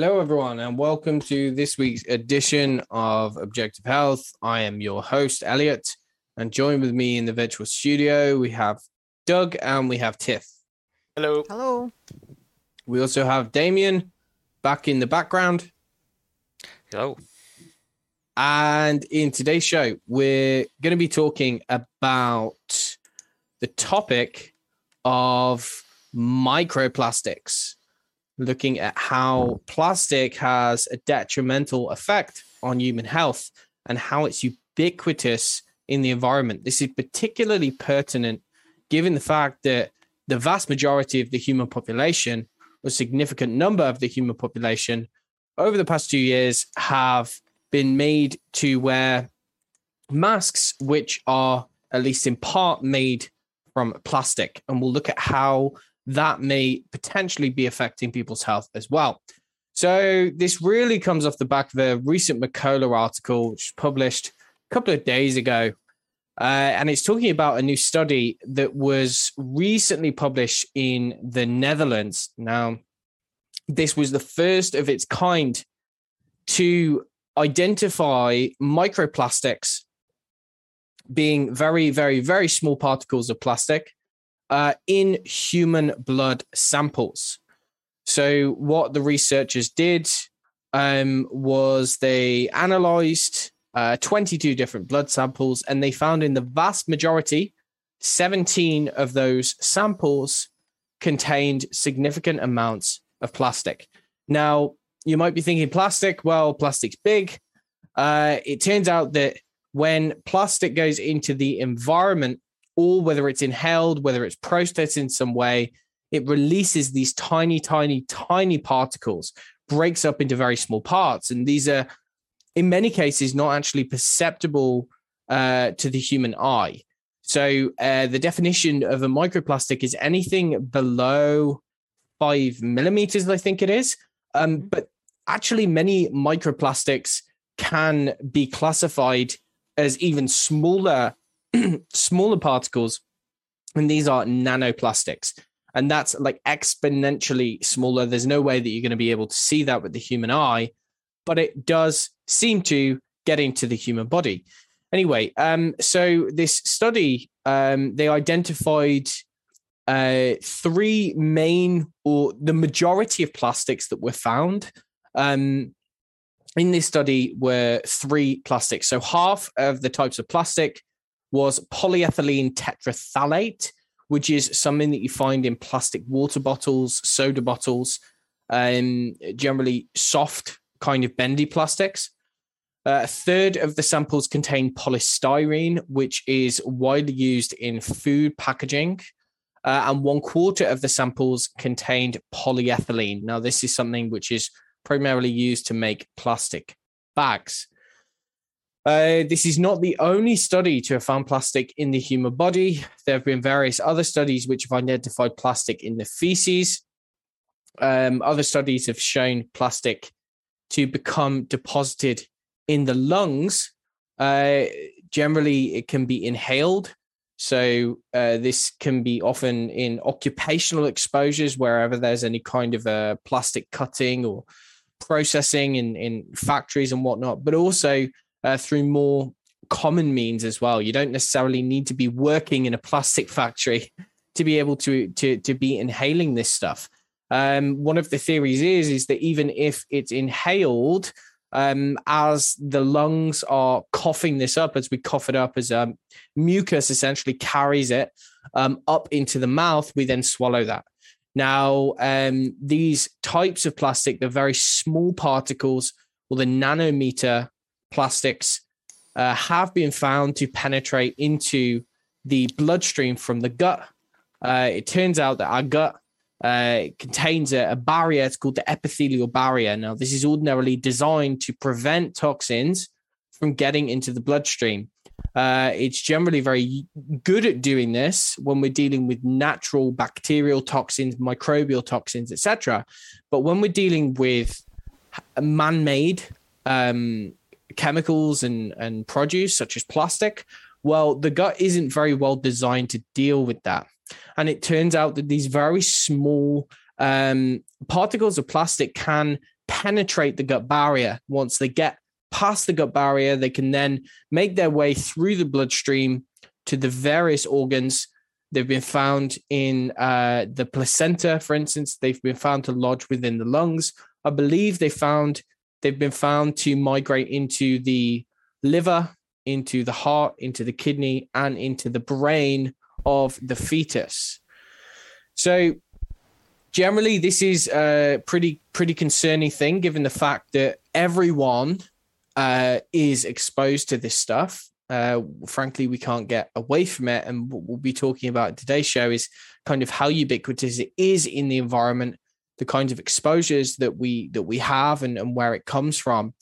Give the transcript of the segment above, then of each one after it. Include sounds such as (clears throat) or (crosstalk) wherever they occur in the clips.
Hello, everyone, and welcome to this week's edition of Objective Health. I am your host, Elliot, and joined with me in the virtual studio, we have Doug and we have Tiff. Hello. Hello. We also have Damien back in the background. Hello. And in today's show, we're going to be talking about the topic of microplastics, looking at how plastic has a detrimental effect on human health and how it's ubiquitous in the environment. This is particularly pertinent given the fact that the vast majority of the human population, a significant number of the human population, over the past two years have been made to wear masks, which are at least in part made from plastic. And we'll look at how that may potentially be affecting people's health as well. So, this really comes off the back of a recent Mercola article, which was published a couple of days ago. Uh, and it's talking about a new study that was recently published in the Netherlands. Now, this was the first of its kind to identify microplastics being very, very, very small particles of plastic uh, in human blood samples. So, what the researchers did um, was they analyzed uh, 22 different blood samples and they found in the vast majority, 17 of those samples contained significant amounts of plastic. Now, you might be thinking plastic, well, plastic's big. Uh, it turns out that when plastic goes into the environment, or whether it's inhaled, whether it's processed in some way, it releases these tiny, tiny, tiny particles, breaks up into very small parts. And these are, in many cases, not actually perceptible uh, to the human eye. So uh, the definition of a microplastic is anything below five millimeters, I think it is. Um, mm-hmm. but actually, many microplastics can be classified as even smaller, (clears throat) smaller particles, and these are nanoplastics. And that's like exponentially smaller. There's no way that you're going to be able to see that with the human eye, but it does seem to get into the human body. Anyway, um, so this study, um, they identified uh, three main or the majority of plastics that were found um, in this study were three plastics. So half of the types of plastic was polyethylene terephthalate, which is something that you find in plastic water bottles, soda bottles, um, generally soft, kind of bendy plastics. Uh, a third of the samples contain polystyrene, which is widely used in food packaging uh, and one quarter of the samples contained polyethylene. Now, this is something which is primarily used to make plastic bags. Uh, this is not the only study to have found plastic in the human body. There have been various other studies which have identified plastic in the feces. Um, other studies have shown plastic to become deposited in the lungs. Uh, generally, it can be inhaled so uh, this can be often in occupational exposures, wherever there's any kind of plastic cutting or processing in, in factories and whatnot, but also uh, through more common means as well. You don't necessarily need to be working in a plastic factory (laughs) to be able to to to be inhaling this stuff. Um, one of the theories is is that even if it's inhaled, um, as the lungs are coughing this up, as we cough it up, as um, mucus essentially carries it um, up into the mouth, we then swallow that. Now, um, these types of plastic, the very small particles or the nanometer plastics, uh, have been found to penetrate into the bloodstream from the gut. Uh, it turns out that our gut uh, contains a, a, barrier. It's called the epithelial barrier. Now, this is ordinarily designed to prevent toxins from getting into the bloodstream. Uh, it's generally very good at doing this when we're dealing with natural bacterial toxins, microbial toxins, etc. But when we're dealing with man-made um, chemicals and and produce such as plastic, well, the gut isn't very well designed to deal with that. And it turns out that these very small um, particles of plastic can penetrate the gut barrier. Once they get past the gut barrier, they can then make their way through the bloodstream to the various organs. They've been found in uh, the placenta, for instance. They've been found to lodge within the lungs. I believe they found they've been found to migrate into the liver, into the heart, into the kidney, and into the brain of the fetus. So generally, this is a pretty pretty concerning thing, given the fact that everyone uh, is exposed to this stuff. Uh, frankly, we can't get away from it, and what we'll be talking about today's show is kind of how ubiquitous it is in the environment, the kinds of exposures that we that we have, and, and where it comes from.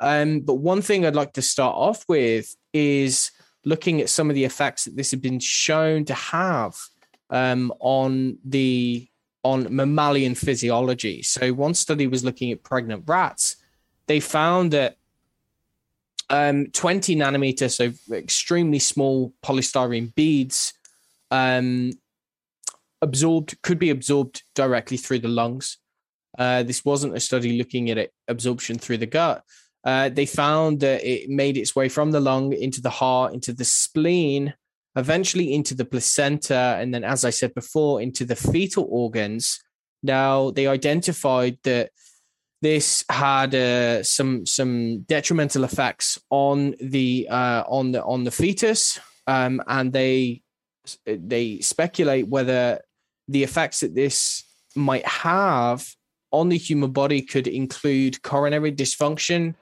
Um, but one thing I'd like to start off with is looking at some of the effects that this has been shown to have um, on the on mammalian physiology. So one study was looking at pregnant rats. They found that um, 20 nanometers, so extremely small polystyrene beads, um, absorbed could be absorbed directly through the lungs. Uh, this wasn't a study looking at it, absorption through the gut. Uh, they found that it made its way from the lung into the heart, into the spleen, eventually into the placenta, and then, as I said before, into the fetal organs. Now, they identified that this had uh, some some detrimental effects on the uh, on the on the fetus, um, and they they speculate whether the effects that this might have on the human body could include coronary dysfunction,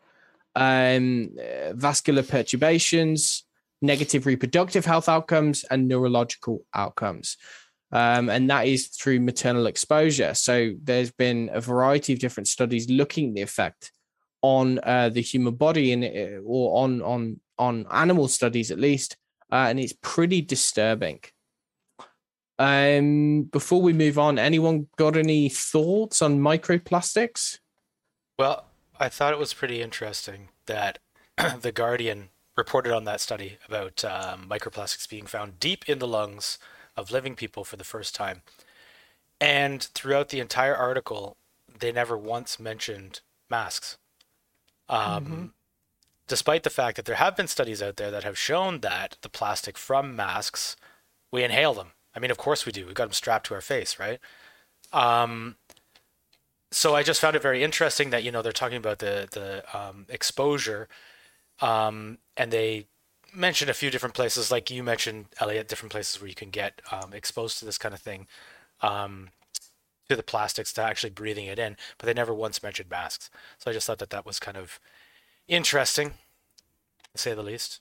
um, uh, vascular perturbations, negative reproductive health outcomes, and neurological outcomes. Um, and that is through maternal exposure. So there's been a variety of different studies looking the effect on uh, the human body and uh, or on on on animal studies at least, uh, and it's pretty disturbing. Um, before we move on, anyone got any thoughts on microplastics? Well, I thought it was pretty interesting that (clears throat) the Guardian reported on that study about um, microplastics being found deep in the lungs of living people for the first time. And throughout the entire article, they never once mentioned masks. Um, mm-hmm. Despite the fact that there have been studies out there that have shown that the plastic from masks, we inhale them. I mean, of course we do. We've got them strapped to our face, right? Um, so I just found it very interesting that you know they're talking about the the um, exposure, um, and they mentioned a few different places, like you mentioned, Elliot, different places where you can get um, exposed to this kind of thing, um, to the plastics, to actually breathing it in. But they never once mentioned masks. So I just thought that that was kind of interesting, to say the least.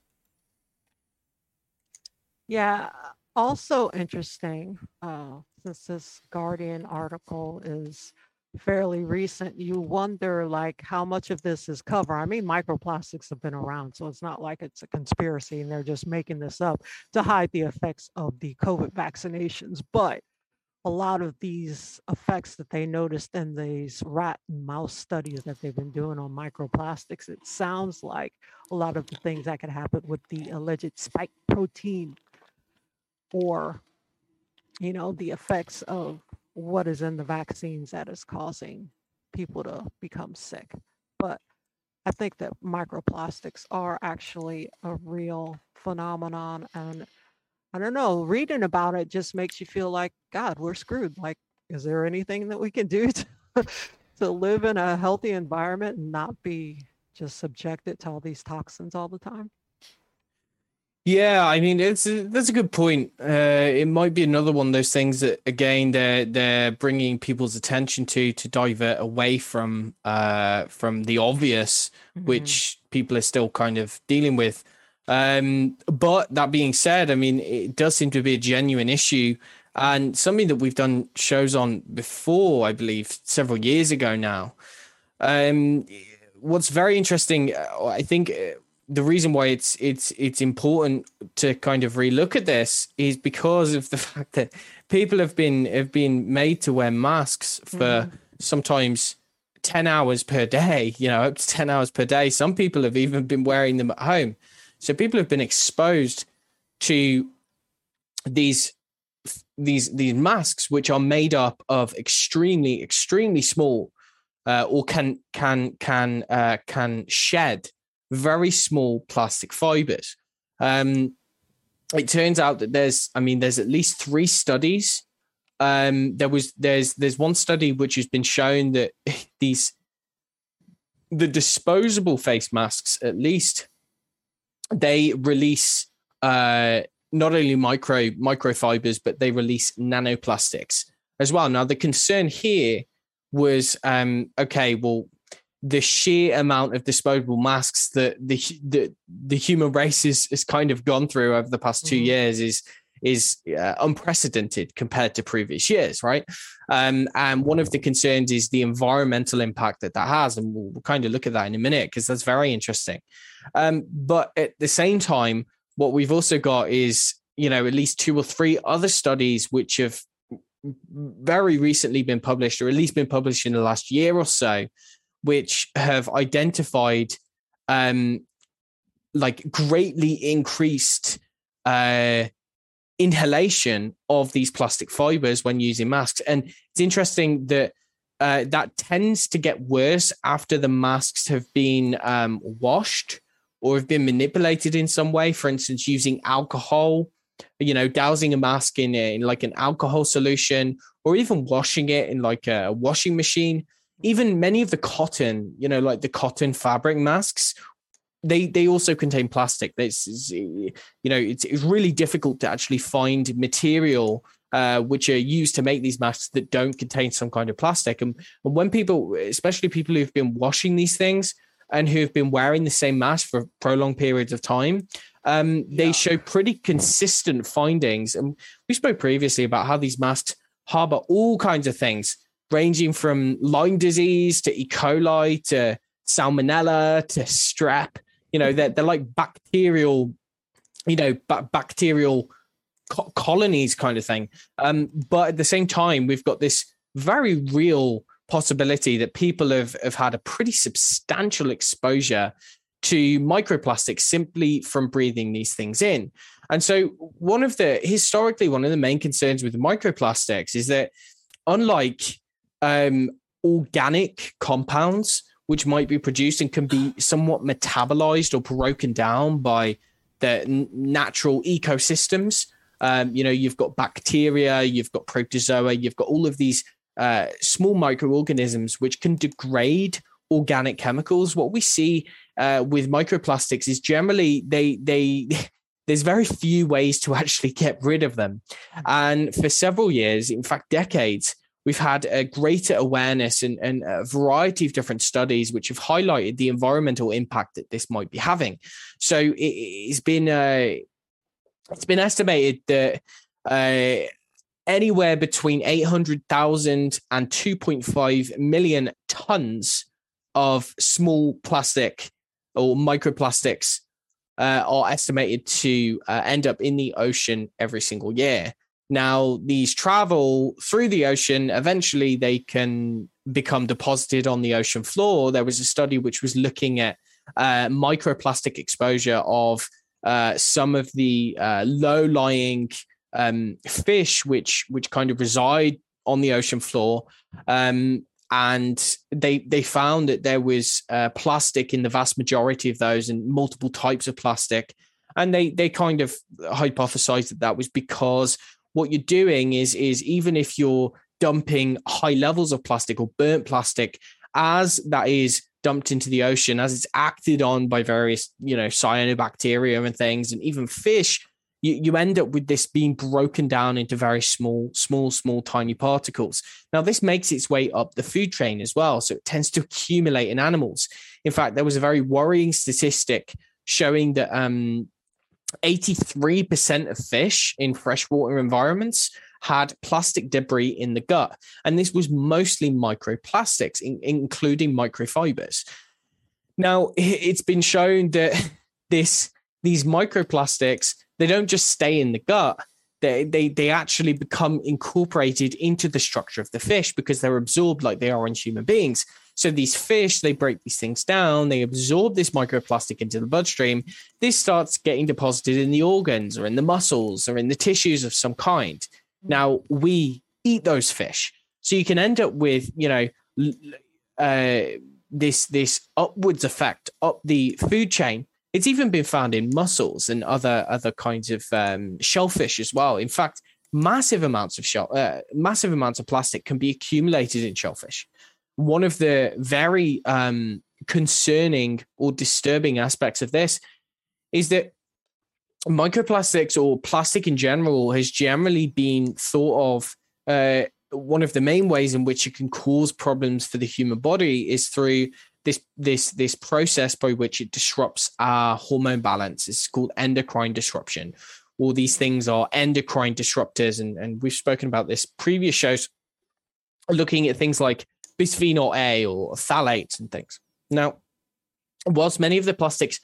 Yeah. Also interesting, uh, since this Guardian article is fairly recent, you wonder like how much of this is cover. I mean, microplastics have been around, so it's not like it's a conspiracy and they're just making this up to hide the effects of the COVID vaccinations. But a lot of these effects that they noticed in these rat and mouse studies that they've been doing on microplastics, it sounds like a lot of the things that could happen with the alleged spike protein or you know the effects of what is in the vaccines that is causing people to become sick. But I think that microplastics are actually a real phenomenon. And I don't know, reading about it just makes you feel like, God, we're screwed. Like, is there anything that we can do (laughs) to, to live in a healthy environment and not be just subjected to all these toxins all the time? Yeah, I mean, it's a, that's a good point. Uh, it might be another one of those things that, again, they're they're bringing people's attention to to divert away from uh, from the obvious, mm-hmm. which people are still kind of dealing with. Um, but that being said, I mean, it does seem to be a genuine issue and something that we've done shows on before, I believe, several years ago now. Um, what's very interesting, uh, I think uh, the reason why it's it's it's important to kind of relook at this is because of the (laughs) fact that people have been have been made to wear masks for mm. sometimes 10 hours per day you know up to 10 hours per day. Some people have even been wearing them at home. So people have been exposed to these these these masks which are made up of extremely extremely small uh, or can can can uh, can shed very small plastic fibers. Um, it turns out that there's, I mean, there's at least three studies. Um, there was there's there's one study which has been shown that (laughs) these the disposable face masks at least they release uh, not only micro microfibers but they release nanoplastics as well. Now the concern here was um, okay, well the sheer amount of disposable masks that the the, the human race has, has kind of gone through over the past 2 mm-hmm. years is is uh, unprecedented compared to previous years, right? Um, and one of the concerns is the environmental impact that that has, and we'll, we'll kind of look at that in a minute because that's very interesting. Um, but at the same time, what we've also got is you know at least two or three other studies which have very recently been published, or at least been published in the last year or so, which have identified um, like greatly increased uh, inhalation of these plastic fibers when using masks. And it's interesting that uh, that tends to get worse after the masks have been um, washed or have been manipulated in some way. For instance, using alcohol, you know, dousing a mask in, in like an alcohol solution, or even washing it in like a washing machine even many of the cotton, you know, like the cotton fabric masks, they they also contain plastic. This is, you know, it's, it's really difficult to actually find material uh, which are used to make these masks that don't contain some kind of plastic. And, and when people, especially people who've been washing these things and who've been wearing the same mask for prolonged periods of time, um, they yeah. show pretty consistent findings. And we spoke previously about how these masks harbor all kinds of things ranging from Lyme disease to E. coli to salmonella to strep. You know, they're, they're like bacterial, you know, bacterial co- colonies kind of thing. Um, but at the same time, we've got this very real possibility that people have, have had a pretty substantial exposure to microplastics simply from breathing these things in. And so, one of the historically, one of the main concerns with microplastics is that unlike um, organic compounds which might be produced and can be somewhat metabolized or broken down by the n- natural ecosystems. Um, you know, you've got bacteria, you've got protozoa, you've got all of these uh, small microorganisms which can degrade organic chemicals. What we see uh, with microplastics is generally they they (laughs) there's very few ways to actually get rid of them, and for several years, in fact, decades, we've had a greater awareness and, and, a variety of different studies which have highlighted the environmental impact that this might be having. So it, has been uh, it's been estimated that uh, anywhere between 800,000 and 2.5 million tons of small plastic or microplastics uh, are estimated to uh, end up in the ocean every single year. Now, these travel through the ocean. Eventually, they can become deposited on the ocean floor. There was a study which was looking at uh, microplastic exposure of uh, some of the uh, low-lying um, fish, which which kind of reside on the ocean floor. Um, and they they found that there was uh, plastic in the vast majority of those, and multiple types of plastic. And they they kind of hypothesized that that was because what you're doing is is even if you're dumping high levels of plastic or burnt plastic as that is dumped into the ocean as it's acted on by various you know cyanobacteria and things and even fish you, you end up with this being broken down into very small small small tiny particles. Now this makes its way up the food chain as well so it tends to accumulate in animals. In fact there was a very worrying statistic showing that um, 83% of fish in freshwater environments had plastic debris in the gut. And this was mostly microplastics, in, including microfibers. Now, it's been shown that (laughs) this these microplastics, they don't just stay in the gut. They, they, they actually become incorporated into the structure of the fish because they're absorbed like they are in human beings. So these fish, they break these things down, they absorb this microplastic into the bloodstream. This starts getting deposited in the organs or in the muscles or in the tissues of some kind. Mm. Now we eat those fish. So you can end up with, you know, uh, this this upwards effect up the food chain. It's even been found in mussels and other other kinds of um, shellfish as well. In fact, massive amounts of shell, uh, massive amounts of plastic can be accumulated in shellfish. One of the very um, concerning or disturbing aspects of this is that microplastics or plastic in general has generally been thought of. Uh, one of the main ways in which it can cause problems for the human body is through this this this process by which it disrupts our hormone balance. It's called endocrine disruption. All these things are endocrine disruptors, and, and we've spoken about this previous shows, looking at things like bisphenol A or phthalates and things. Now, whilst many of the plastics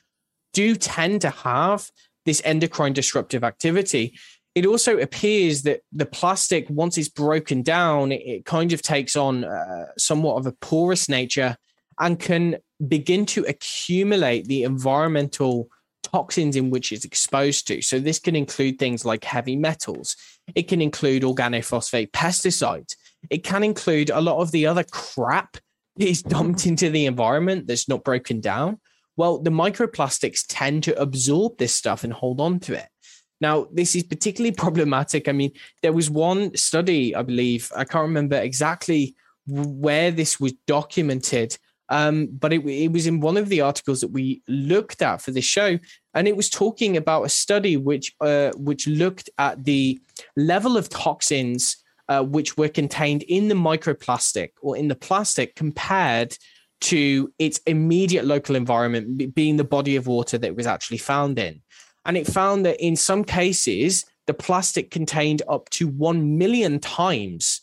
do tend to have this endocrine disruptive activity, it also appears that the plastic, once it's broken down, it, kind of takes on uh, somewhat of a porous nature and can begin to accumulate the environmental toxins in which it's exposed to. So, this can include things like heavy metals, it can include organophosphate pesticides, it can include a lot of the other crap that is dumped into the environment that's not broken down. Well, the microplastics tend to absorb this stuff and hold on to it. Now, this is particularly (laughs) problematic. I mean, there was one study, I believe, I can't remember exactly where this was documented, um, but it, it, was in one of the articles that we looked at for this show, and it was talking about a study which uh, which looked at the level of toxins uh, which were contained in the microplastic or in the plastic compared to its immediate local environment, being the body of water that it was actually found in. And it found that in some cases, the plastic contained up to 1 million times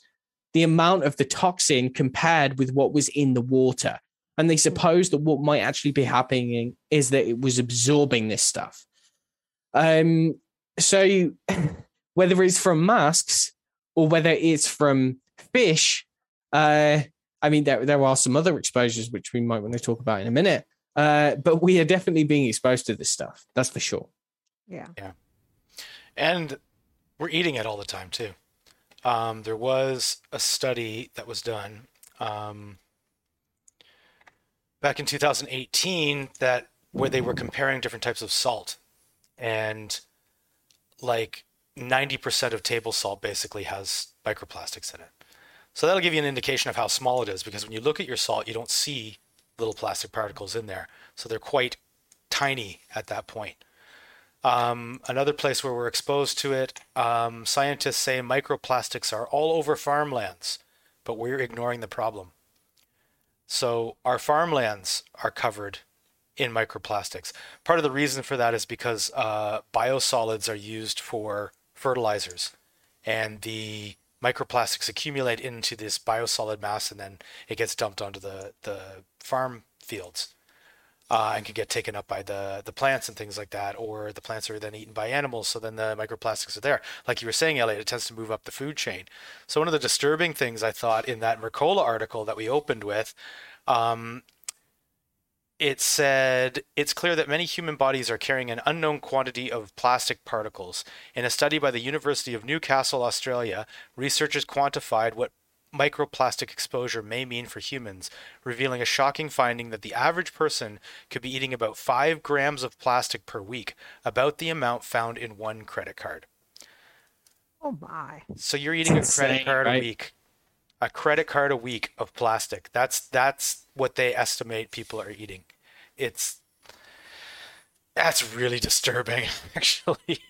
the amount of the toxin compared with what was in the water. And they supposed that what might actually be happening is that it was absorbing this stuff. Um, so (laughs) whether it's from masks or whether it's from fish, uh, I mean, there, there are some other exposures which we might want to talk about in a minute. Uh, but we are definitely being exposed to this stuff. That's for sure. Yeah. Yeah. And we're eating it all the time too. Um, there was a study that was done um, back in 2018 that where they were comparing different types of salt, and like 90% of table salt basically has microplastics in it. So that'll give you an indication of how small it is because when you look at your salt, you don't see little plastic particles in there. So they're quite tiny at that point. Um, another place where we're exposed to it, um, scientists say microplastics are all over farmlands, but we're ignoring the problem. So our farmlands are covered in microplastics. Part of the reason for that is because uh, biosolids are used for fertilizers, and the microplastics accumulate into this biosolid mass, and then it gets dumped onto the the farm fields uh, and can get taken up by the the plants and things like that, or the plants are then eaten by animals. So then the microplastics are there. Like you were saying, Elliot, it tends to move up the food chain. So one of the disturbing things I thought in that Mercola article that we opened with. Um, it said it's clear that many human bodies are carrying an unknown quantity of plastic particles. In a study by the University of Newcastle, Australia, researchers quantified what microplastic exposure may mean for humans, revealing a shocking finding that the average person could be eating about 5 grams of plastic per week, about the amount found in one credit card. Oh my. So you're eating a credit card right? a week. A credit card a week of plastic. That's that's what they estimate people are eating. It's that's really disturbing (laughs) actually.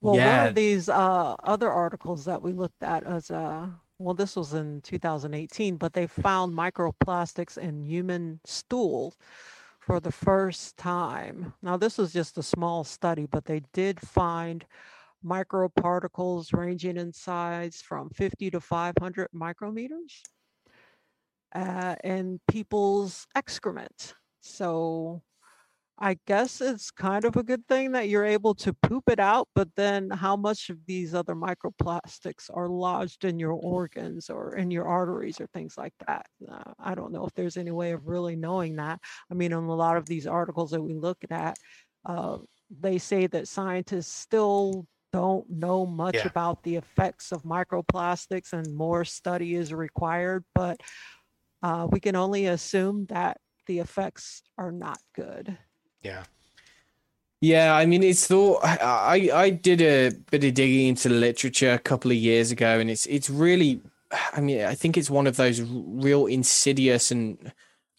Well, yeah. one of these uh, other articles that we looked at as uh, well, this was in 2018, but they found microplastics in human stool for the first time. Now, this was just a small study, but they did find microparticles ranging in size from 50 to 500 micrometers uh, in people's excrement. So I guess it's kind of a good thing that you're able to poop it out, but then how much of these other microplastics are lodged in your organs or in your arteries or things like that? Uh, I don't know if there's any way of really knowing that. I mean, in a lot of these articles that we look at, uh, they say that scientists still don't know much yeah. about the effects of microplastics and more study is required, but uh, we can only assume that the effects are not good. Yeah. Yeah, I mean, it's thought. I I did a bit of digging into the literature a couple of years ago, and it's it's really. I mean, I think it's one of those real insidious and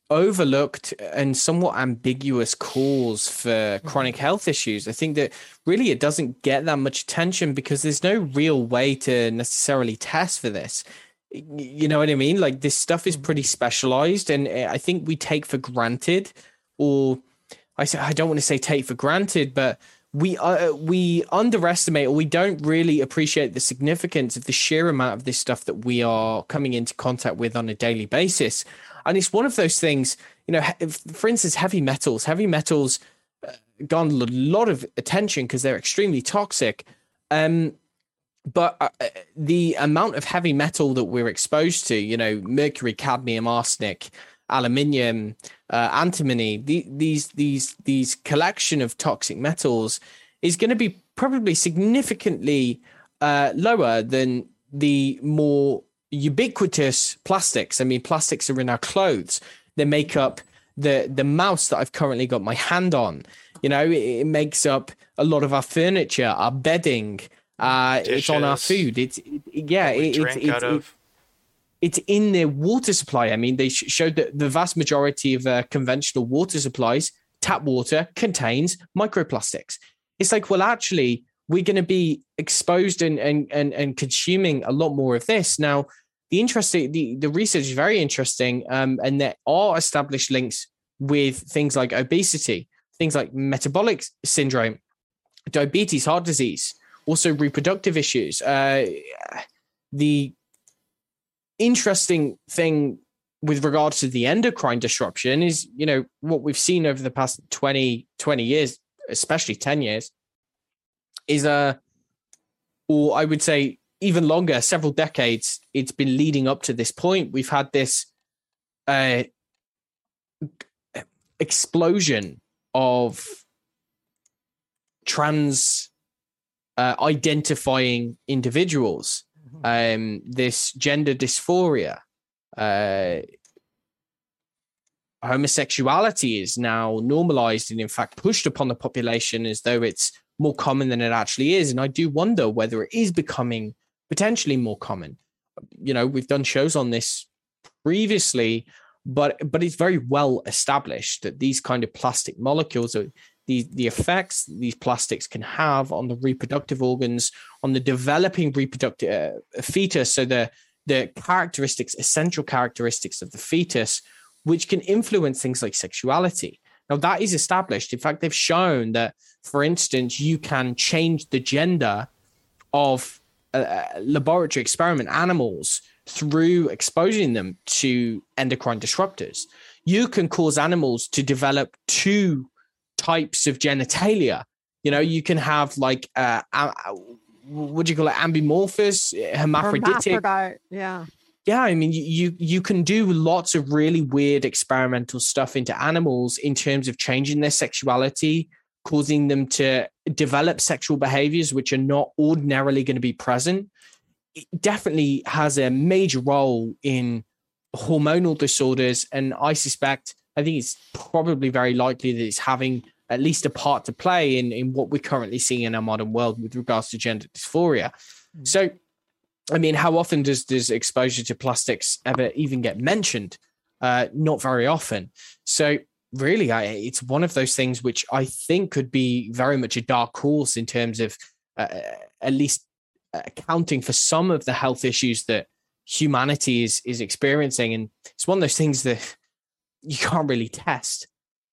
overlooked and somewhat ambiguous cause for mm-hmm. chronic health issues. I think that really it doesn't get that much attention because there's no real way to necessarily test for this. You know what I mean? Like this stuff is pretty mm-hmm. specialized, and eh, I think we take for granted, or I say I don't want to say take for granted, but we uh, we underestimate or we don't really appreciate the significance of the sheer amount of this stuff that we are coming into contact with on a daily basis. And it's one of those things, you know, for instance, heavy metals, heavy metals uh, garner a lot of attention because they're extremely toxic. Um, but uh, uh, the amount of heavy metal that we're exposed to, you know, mercury, cadmium, arsenic, aluminium, uh, antimony, the, these these these collection of toxic metals is going to be probably significantly uh, lower than the more ubiquitous plastics. I mean, plastics are in our clothes. They make up the the mouse that I've currently got my hand on. You know, it, it makes up a lot of our furniture, our bedding. Uh, it's on our food. It's it, yeah, it, it's it, it's in their water supply. I mean, they showed that the vast majority of uh, conventional water supplies, tap water, contains microplastics. It's like, well, actually, we're going to be exposed and, and and and consuming a lot more of this now. The interesting, the, the research is very interesting, um, and there are established links with things like obesity, things like metabolic syndrome, diabetes, heart disease, also reproductive issues. Uh, the interesting thing with regards to the endocrine disruption is, you know, what we've seen over the past 20, 20 years, especially 10 years, is a, or I would say even longer, several decades, it's been leading up to this point. We've had this uh, explosion of trans uh, identifying individuals. Um, this gender dysphoria. Uh, homosexuality is now normalized and, in fact, pushed upon the population as though it's more common than it actually is. And I do wonder whether it is becoming potentially more common. You know, we've done shows on this previously, but but it's very well established that these kind of plastic molecules are the the effects these plastics can have on the reproductive organs, on the developing reproductive uh, fetus. So the the characteristics, essential characteristics of the fetus, which can influence things like sexuality. Now, that is established. In fact, they've shown that, for instance, you can change the gender of a, laboratory experiment animals through exposing them to endocrine disruptors. You can cause animals to develop two types of genitalia. You know, you can have like, uh, uh, what do you call it? Ambimorphous, hermaphroditic. Hermaphrodite, yeah yeah i mean you you can do lots of really weird experimental stuff into animals in terms of changing their sexuality causing them to develop sexual behaviors which are not ordinarily going to be present it definitely has a major role in hormonal disorders and i suspect i think it's probably very likely that it's having at least a part to play in in what we're currently seeing in our modern world with regards to gender dysphoria mm-hmm. so I mean, how often does does exposure to plastics ever even get mentioned? Uh, not very often. So really, I, it's one of those things which I think could be very much a dark horse in terms of uh, at least accounting for some of the health issues that humanity is is experiencing. And it's one of those things that you can't really test.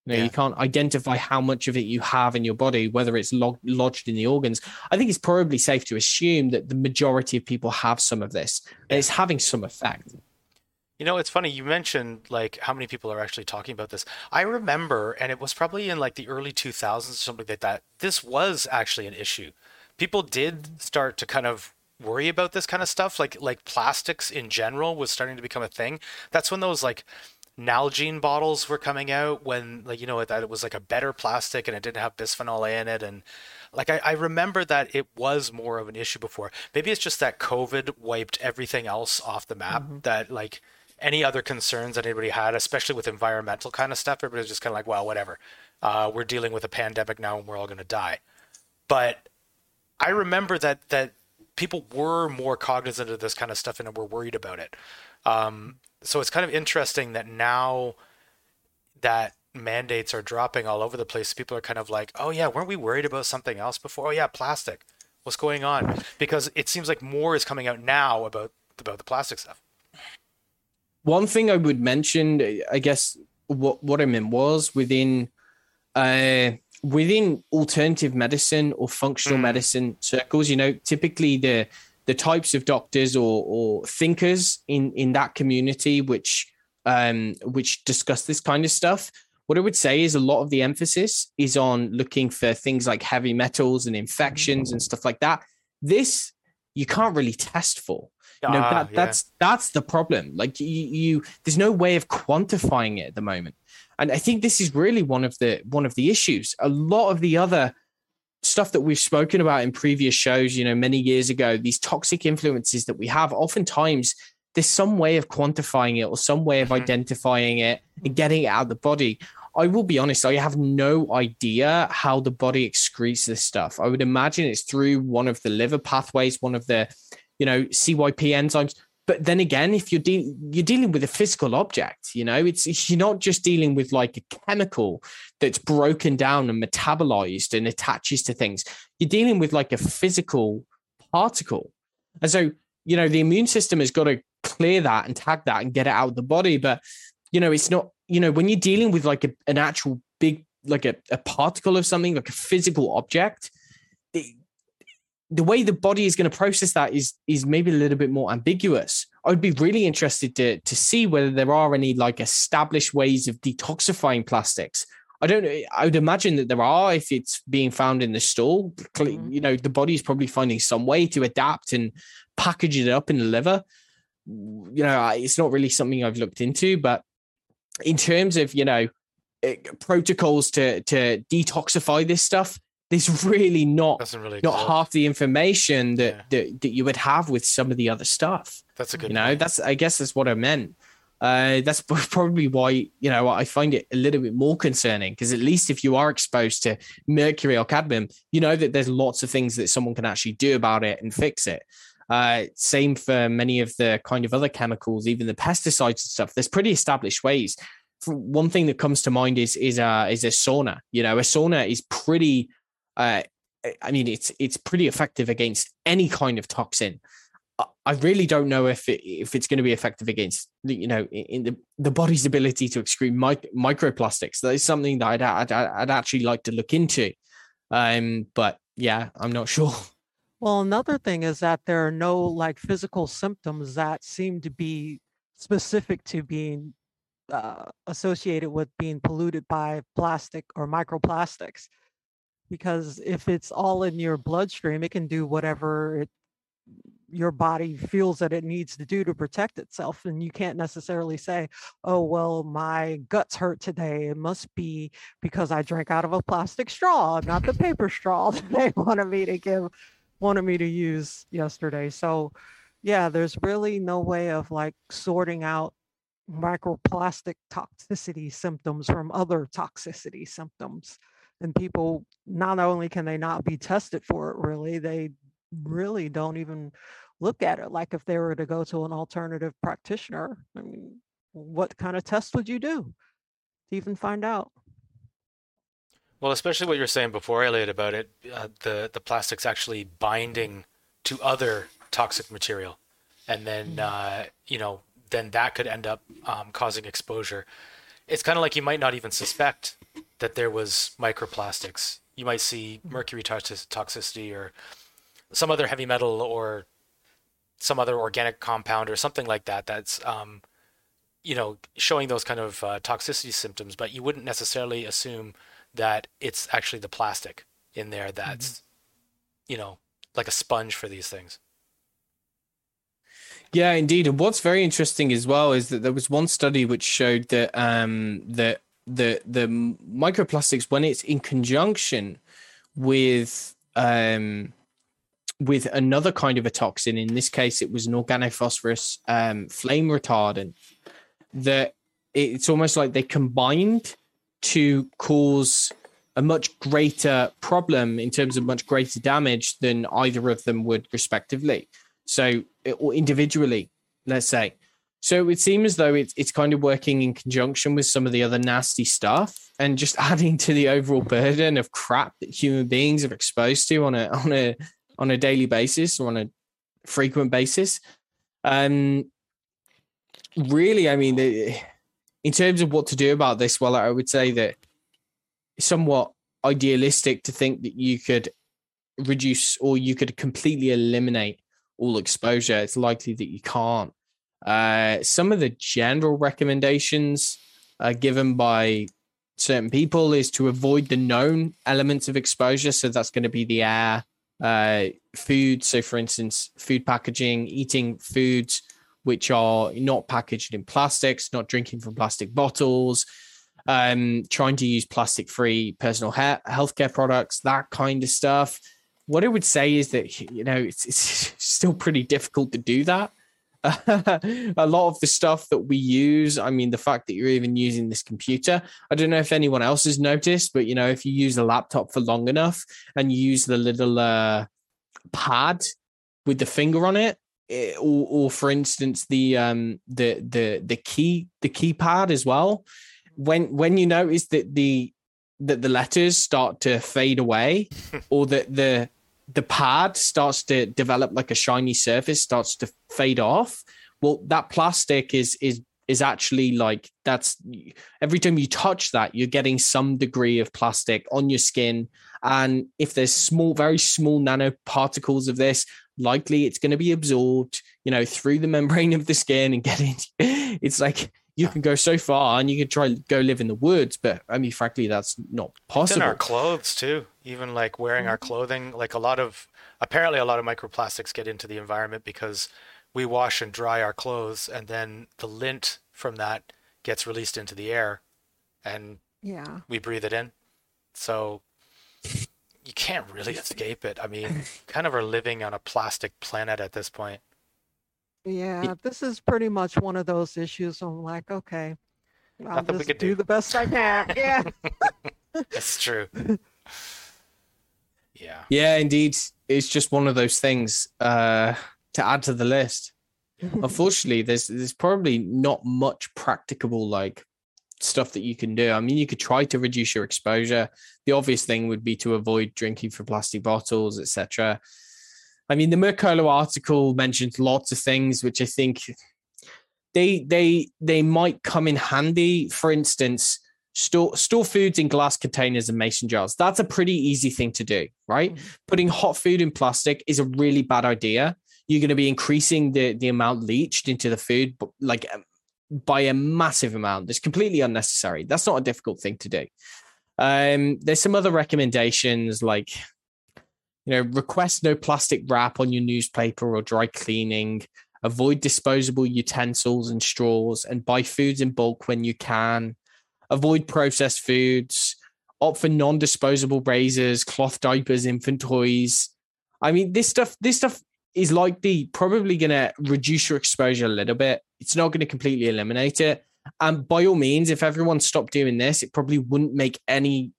You, know, yeah. you can't identify how much of it you have in your body, whether it's log- lodged in the organs. I think it's probably safe to assume that the majority of people have some of this, and it's having some effect. You know, it's funny. You mentioned like how many people are actually talking about this. I remember, and it was probably in like the early 2000s or something like that. This was actually an issue. People did start to kind of worry about this kind of stuff. Like like plastics in general was starting to become a thing. That's when those like Nalgene bottles were coming out when like you know that it was like a better plastic and it didn't have bisphenol A in it and like I, I remember that it was more of an issue before. Maybe it's just that COVID wiped everything else off the map mm-hmm. that like any other concerns that anybody had, especially with environmental kind of stuff. Everybody was just kind of like, well, whatever. Uh, we're dealing with a pandemic now, and we're all going to die. But I remember that that people were more cognizant of this kind of stuff and were worried about it. Um, so it's kind of interesting that now that mandates are dropping all over the place, people are kind of like, oh yeah, weren't we worried about something else before? Oh yeah, plastic. What's going on? Because it seems like more is coming out now about about the plastic stuff. One thing I would mention, I guess, what what I meant was within uh, within alternative medicine or functional mm. medicine circles, you know, typically the the types of doctors or, or thinkers in in that community which um, which discuss this kind of stuff. What I would say is a lot of the emphasis is on looking for things like heavy metals and infections and stuff like that. This you can't really test for. You know, that, yeah. that's that's the problem. Like you, you, there's no way of quantifying it at the moment. And I think this is really one of the one of the issues. A lot of the other stuff that we've spoken about in previous shows, you know, many years ago, these toxic influences that we have, oftentimes there's some way of quantifying it or some way of mm-hmm. identifying it and getting it out of the body. I will be honest, I have no idea how the body excretes this stuff. I would imagine it's through one of the liver pathways, one of the, you know, CYP enzymes but then again if you're dealing you're dealing with a physical object you know? It's you're not just dealing with like a chemical that's broken down and metabolized and attaches to things. You're dealing with like a physical particle. And so you know the immune system has got to clear that and tag that and get it out of the body but you know it's not you know when you're dealing with like a, an actual big like a, a particle of something like a physical object the way the body is going to process that is is maybe a little bit more ambiguous. I would be really interested to to see whether there are any like established ways of detoxifying plastics. I don't know. I would imagine that there are if it's being found in the stool. Mm-hmm. You know, the body is probably finding some way to adapt and package it up in the liver. You know, it's not really something I've looked into, but in terms of you know eh, protocols to to detoxify this stuff, there's really not really not exist. half the information that, yeah. that that you would have with some of the other stuff. That's a good. You know, point. that's I guess that's what I meant. Uh, that's (laughs) probably why you know I find it a little bit more concerning because at least if you are exposed to mercury or cadmium, you know that there's lots of things that someone can actually do about it and fix it. Uh, same for many of the kind of other chemicals, even the pesticides and stuff. There's pretty established ways. one thing that comes to mind is is a is a sauna. You know, a sauna is pretty uh, I mean, it's it's pretty effective against any kind of toxin. I really don't know if it, if it's going to be effective against you know in the, the body's ability to excrete mic- microplastics. That is something that I'd, I'd, I'd actually like to look into. Um, but yeah, I'm not (laughs) sure. Well, another thing is that there are no like physical symptoms that seem to be specific to being uh, associated with being polluted by plastic or microplastics because if it's all in your bloodstream, it can do whatever it your body feels that it needs to do to protect itself and you can't necessarily say oh well my guts hurt today. It must be because i drank out of a plastic straw not the paper (laughs) straw (laughs) that they wanted me to give wanted me to use yesterday. So yeah there's really no way of like sorting out microplastic toxicity symptoms from other toxicity symptoms and people not only can they not be tested for it really they really don't even look at it like if they were to go to an alternative practitioner I mean, what kind of test would you do to even find out? Well especially what you were saying before elliot about it uh, the the plastics actually binding to other toxic material and then mm. uh, you know then that could end up um, causing exposure. It's kind of like you might not even suspect that there was microplastics. You might see mercury toxicity or some other heavy metal or some other organic compound or something like that that's um, you know showing those kind of uh, toxicity symptoms but you wouldn't necessarily assume that it's actually the plastic in there that's mm-hmm. you know like a sponge for these things yeah indeed and what's very interesting as well is that there was one study which showed that um, that the the microplastics when it's in conjunction with um with another kind of a toxin. In this case, it was an organophosphorus um, flame retardant. That it's almost like they combined to cause a much greater problem in terms of much greater damage than either of them would respectively. So, or individually, let's say. So it seems as though it's it's kind of working in conjunction with some of the other nasty stuff and just (laughs) adding to the overall burden of crap that human beings are exposed to on a on a on a daily basis or on a frequent basis. Um really, I mean, in terms of what to do about this, well, I would say that it's somewhat idealistic to think that you could reduce or you could completely eliminate all exposure. It's likely that you can't. Uh, some of the general recommendations uh, given by certain people is to avoid the known elements of exposure. So that's going to be the air, uh, food. So, for instance, food packaging, eating foods which are not packaged in plastics, not drinking from plastic bottles, um, trying to use plastic free personal he- healthcare products, that kind of stuff. What I would say is that, you know, it's, it's (laughs) still pretty difficult to do that. (laughs) a lot of the stuff that we use, I mean, the fact that you're even using this computer, I don't know if anyone else has noticed, but you know, if you use a laptop for long enough and you use the little uh, pad with the finger on it, it or, or for instance, the um, the the the key the keypad as well, when when you notice that the that the letters start to fade away, (laughs) or that the the pad starts to develop like a shiny surface, starts to fade off. Well, that plastic is is is actually like that's every time you touch that, you're getting some degree of plastic on your skin. And if there's small, very small nanoparticles of this, likely it's going to be absorbed, you know, through the membrane of the skin and get into (laughs) it's like you can go so far and you can try go live in the woods, but I mean, frankly, that's not possible. It's in our clothes too, even like wearing our mm-hmm. clothing. Like a lot of apparently a lot of microplastics get into the environment because we wash and dry our clothes, and then the lint from that gets released into the air, and yeah, we breathe it in. So you can't really escape it. I mean, (laughs) kind of are living on a plastic planet at this point. Yeah, this is pretty much one of those issues. I'm like, okay, I'll Nothing just do, do the best I can. (laughs) Yeah, that's true. (laughs) Yeah. Yeah, indeed. It's just one of those things uh, to add to the list. Unfortunately, there's there's probably not much practicable like stuff that you can do. I mean, you could try to reduce your exposure. The obvious thing would be to avoid drinking from plastic bottles, etc. I mean, the Mercola article mentions lots of things which I think they they they might come in handy. For instance, store store foods in glass containers and mason jars. That's a pretty easy thing to do, right? Mm-hmm. Putting hot food in plastic is a really bad idea. You're going to be increasing the the amount leached into the food, but like um, by a massive amount. It's completely unnecessary. That's not a difficult thing to do. Um, there's some other recommendations like you know, request no plastic wrap on your newspaper or dry cleaning. Avoid disposable utensils and straws and buy foods in bulk when you can. Avoid processed foods. Opt for non-disposable razors, cloth diapers, infant toys. I mean, this stuff, this stuff is likely probably going to reduce your exposure a little bit. It's not going to completely eliminate it. And by all means, if everyone stopped doing this, it probably wouldn't make any,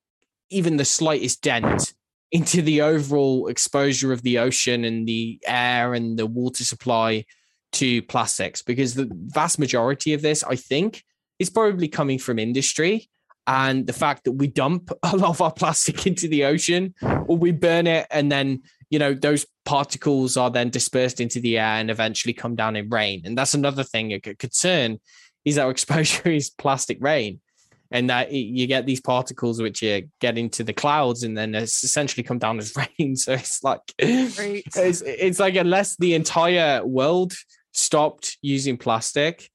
even the slightest dent into the overall exposure of the ocean and the air and the water supply to plastics because the vast majority of this i think is probably coming from industry and the fact that we dump (laughs) a lot of our plastic into the ocean or we burn it and then you know those particles are then dispersed into the air and eventually come down in rain. And that's another thing a concern is our (laughs) exposure is plastic rain and that you get these particles which you get into the clouds and then it's essentially come down as (laughs) rain. So it's like (laughs) it's, it's like unless the entire world stopped using plastic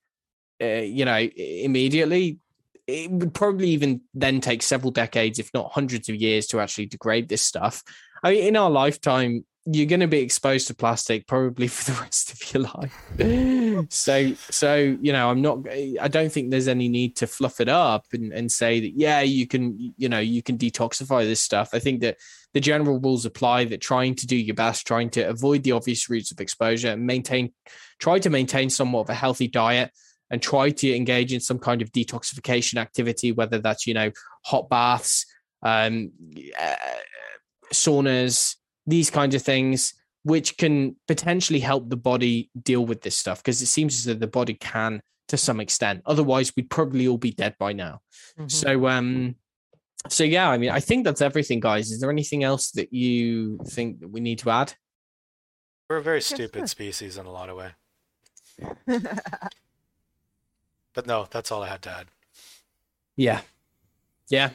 uh, you know immediately it would probably even then take several decades if not hundreds of years to actually degrade this stuff. I mean in our lifetime you're going to be exposed to plastic probably (laughs) for the rest of your life. so, so you know, I'm not. I don't think there's any need to fluff it up and, and say that yeah, you can, you know, you can detoxify this stuff. I think that the general rules apply. That trying to do your best, trying to avoid the obvious routes of exposure, and maintain, try to maintain somewhat of a healthy diet, and try to engage in some kind of detoxification activity, whether that's you know hot baths, um, uh, saunas these kinds of things, which can potentially help the body deal with this stuff because it seems as though the body can to some extent. Otherwise, we'd probably all be dead by now. Mm-hmm. So, um, so yeah, I mean, I think that's everything, guys. Is there anything else that you think that we need to add? We're a very stupid species in a lot of way. (laughs) but no, that's all I had to add. Yeah. Yeah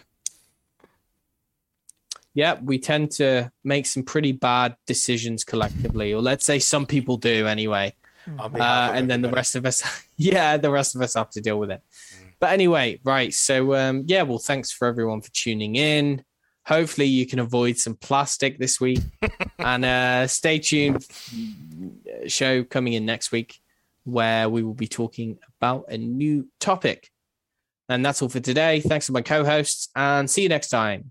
yeah, we tend to make some pretty bad decisions collectively, or let's say some people do anyway. Uh, and then the rest of us, (laughs) yeah, the rest of us have to deal with it. Mm. But anyway, right. So, um, yeah, well, thanks for everyone for tuning in. Hopefully, you can avoid some plastic this week. (laughs) and uh, stay tuned. Show coming in next week where we will be talking about a new topic. And that's all for today. Thanks to my co hosts and see you next time.